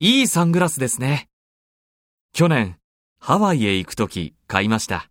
いいサングラスですね。去年、ハワイへ行くとき買いました。